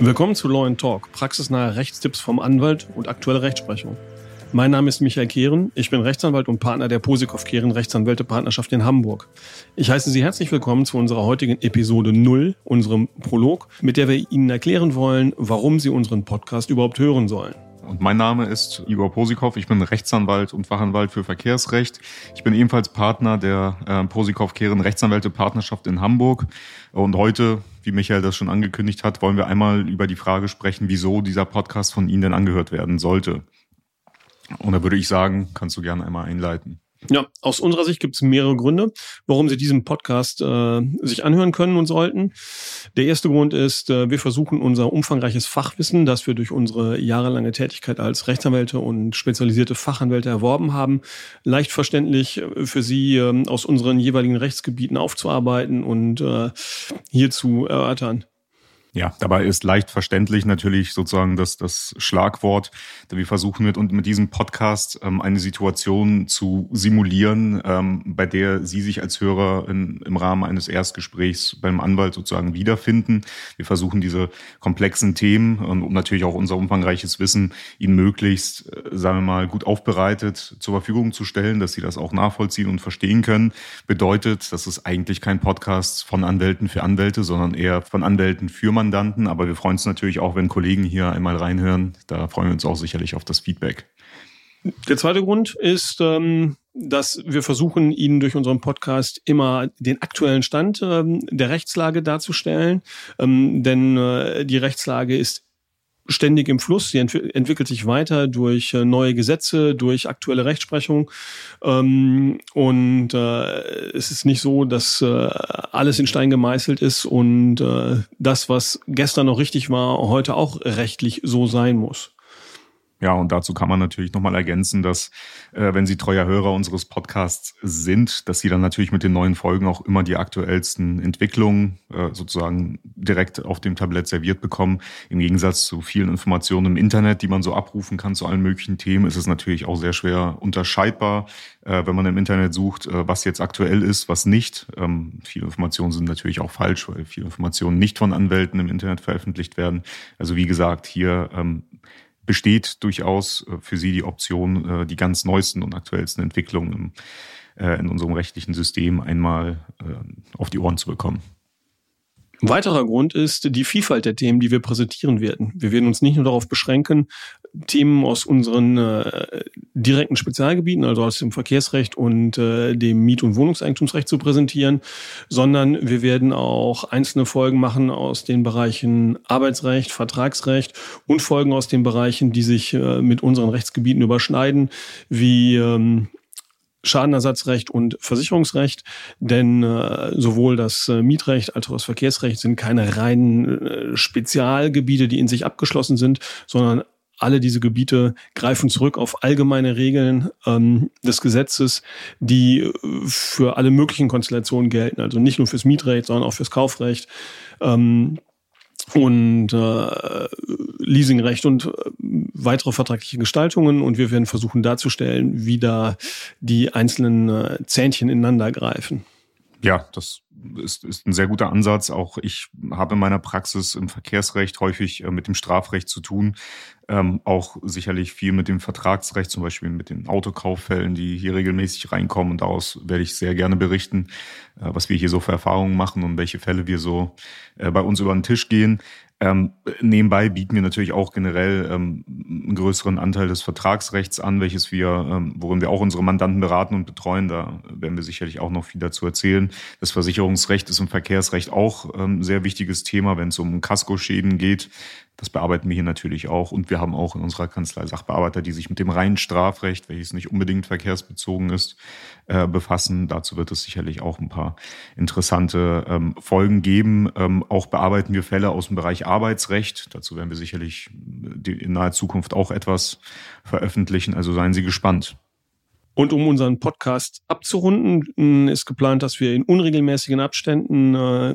Willkommen zu Law Talk, praxisnahe Rechtstipps vom Anwalt und aktuelle Rechtsprechung. Mein Name ist Michael Kehren, ich bin Rechtsanwalt und Partner der Posikow Kehren Rechtsanwälte Partnerschaft in Hamburg. Ich heiße Sie herzlich willkommen zu unserer heutigen Episode 0, unserem Prolog, mit der wir Ihnen erklären wollen, warum Sie unseren Podcast überhaupt hören sollen. Und mein Name ist Igor Posikow. Ich bin Rechtsanwalt und Fachanwalt für Verkehrsrecht. Ich bin ebenfalls Partner der äh, Posikow-Kehren Rechtsanwälte Partnerschaft in Hamburg. Und heute, wie Michael das schon angekündigt hat, wollen wir einmal über die Frage sprechen, wieso dieser Podcast von Ihnen denn angehört werden sollte. Und da würde ich sagen, kannst du gerne einmal einleiten. Ja, aus unserer Sicht gibt es mehrere Gründe, warum Sie diesen Podcast äh, sich anhören können und sollten. Der erste Grund ist, äh, wir versuchen unser umfangreiches Fachwissen, das wir durch unsere jahrelange Tätigkeit als Rechtsanwälte und spezialisierte Fachanwälte erworben haben, leicht verständlich äh, für Sie äh, aus unseren jeweiligen Rechtsgebieten aufzuarbeiten und äh, hier zu erörtern. Ja, dabei ist leicht verständlich natürlich sozusagen das, das Schlagwort. Wir versuchen mit, und mit diesem Podcast ähm, eine Situation zu simulieren, ähm, bei der Sie sich als Hörer in, im Rahmen eines Erstgesprächs beim Anwalt sozusagen wiederfinden. Wir versuchen diese komplexen Themen und, und natürlich auch unser umfangreiches Wissen Ihnen möglichst, äh, sagen wir mal, gut aufbereitet zur Verfügung zu stellen, dass Sie das auch nachvollziehen und verstehen können. Bedeutet, dass es eigentlich kein Podcast von Anwälten für Anwälte, sondern eher von Anwälten für Mandanten Mandanten, aber wir freuen uns natürlich auch, wenn Kollegen hier einmal reinhören. Da freuen wir uns auch sicherlich auf das Feedback. Der zweite Grund ist, ähm, dass wir versuchen, Ihnen durch unseren Podcast immer den aktuellen Stand ähm, der Rechtslage darzustellen. Ähm, denn äh, die Rechtslage ist ständig im Fluss. Sie ent entwickelt sich weiter durch äh, neue Gesetze, durch aktuelle Rechtsprechung. Ähm, und äh, es ist nicht so, dass äh, alles in Stein gemeißelt ist und äh, das, was gestern noch richtig war, heute auch rechtlich so sein muss. Ja, und dazu kann man natürlich nochmal ergänzen, dass äh, wenn Sie treuer Hörer unseres Podcasts sind, dass Sie dann natürlich mit den neuen Folgen auch immer die aktuellsten Entwicklungen äh, sozusagen direkt auf dem Tablett serviert bekommen. Im Gegensatz zu vielen Informationen im Internet, die man so abrufen kann zu allen möglichen Themen, ist es natürlich auch sehr schwer unterscheidbar, äh, wenn man im Internet sucht, äh, was jetzt aktuell ist, was nicht. Ähm, viele Informationen sind natürlich auch falsch, weil viele Informationen nicht von Anwälten im Internet veröffentlicht werden. Also wie gesagt, hier ähm, besteht durchaus äh, für Sie die Option, äh, die ganz neuesten und aktuellsten Entwicklungen äh, in unserem rechtlichen System einmal auf die Ohren zu bekommen. Ein weiterer Grund ist die Vielfalt der Themen, die wir präsentieren werden. Wir werden uns nicht nur darauf beschränken, Themen aus unseren äh, direkten Spezialgebieten, also aus dem Verkehrsrecht und äh, dem Miet- und Wohnungseigentumsrecht zu präsentieren, sondern wir werden auch einzelne Folgen machen aus den Bereichen Arbeitsrecht, Vertragsrecht und Folgen aus den Bereichen, die sich äh, mit unseren Rechtsgebieten überschneiden, wie ähm, Schadenersatzrecht und Versicherungsrecht, denn äh, sowohl das äh, Mietrecht als auch das Verkehrsrecht sind keine reinen äh, Spezialgebiete, die in sich abgeschlossen sind, sondern alle diese Gebiete greifen zurück auf allgemeine Regeln ähm, des Gesetzes, die äh, für alle möglichen Konstellationen gelten. Also nicht nur fürs Mietrecht, sondern auch fürs Kaufrecht. Ähm, und äh, Leasingrecht und äh, weitere vertragliche Gestaltungen und wir werden versuchen darzustellen, wie da die einzelnen äh, Zähnchen ineinander greifen. Ja, das ist, ist ein sehr guter Ansatz. Auch ich habe in meiner Praxis im Verkehrsrecht häufig äh, mit dem Strafrecht zu tun. Ähm, auch sicherlich viel mit dem Vertragsrecht, zum Beispiel mit den Autokauffällen, die hier regelmäßig reinkommen. Und daraus werde ich sehr gerne berichten, äh, was wir hier so für Erfahrungen machen und welche Fälle wir so äh, bei uns über den Tisch gehen. Ähm, nebenbei bieten wir natürlich auch generell ähm, einen größeren Anteil des Vertragsrechts an, welches wir, ähm, worin wir auch unsere Mandanten beraten und betreuen. Da werden wir sicherlich auch noch viel dazu erzählen. Das Versicherungsrecht ist im Verkehrsrecht auch ein ähm, sehr wichtiges Thema, wenn es um Kaskoschäden geht. Das bearbeiten wir hier natürlich auch. Und wir haben auch in unserer Kanzlei Sachbearbeiter, die sich mit dem reinen Strafrecht, welches nicht unbedingt verkehrsbezogen ist, äh, befassen. Dazu wird es sicherlich auch ein paar interessante ähm, Folgen geben. Ähm, auch bearbeiten wir Fälle aus dem Bereich Arbeitsrecht. Dazu werden wir sicherlich in naher Zukunft auch etwas veröffentlichen. Also seien Sie gespannt. Und um unseren Podcast abzurunden, ist geplant, dass wir in unregelmäßigen Abständen äh,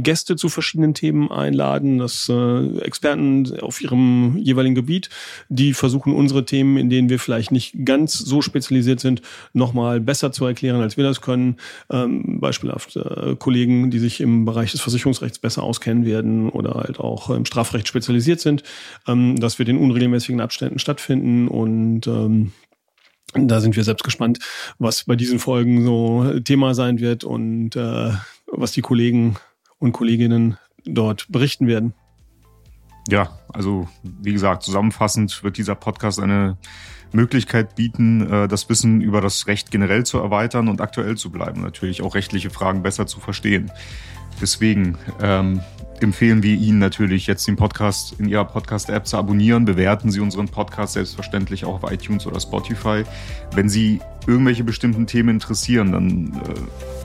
Gäste zu verschiedenen Themen einladen, dass äh, Experten auf ihrem jeweiligen Gebiet, die versuchen, unsere Themen, in denen wir vielleicht nicht ganz so spezialisiert sind, nochmal besser zu erklären, als wir das können. Ähm, beispielhaft äh, Kollegen, die sich im Bereich des Versicherungsrechts besser auskennen werden oder halt auch im Strafrecht spezialisiert sind, ähm, dass wir in unregelmäßigen Abständen stattfinden und ähm, da sind wir selbst gespannt, was bei diesen Folgen so Thema sein wird und äh, was die Kollegen und Kolleginnen dort berichten werden. Ja, also wie gesagt, zusammenfassend wird dieser Podcast eine Möglichkeit bieten, äh, das Wissen über das Recht generell zu erweitern und aktuell zu bleiben, natürlich auch rechtliche Fragen besser zu verstehen. Deswegen ähm, empfehlen wir Ihnen natürlich jetzt den Podcast in Ihrer Podcast-App zu abonnieren. Bewerten Sie unseren Podcast selbstverständlich auch auf iTunes oder Spotify. Wenn Sie irgendwelche bestimmten Themen interessieren, dann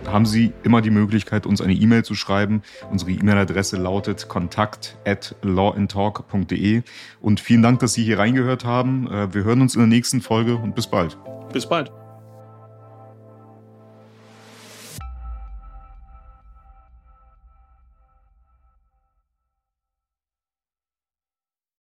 äh, haben Sie immer die Möglichkeit, uns eine E-Mail zu schreiben. Unsere E-Mail-Adresse lautet kontakt at lawandtalk.de. Und vielen Dank, dass Sie hier reingehört haben. Äh, wir hören uns in der nächsten Folge und bis bald. Bis bald.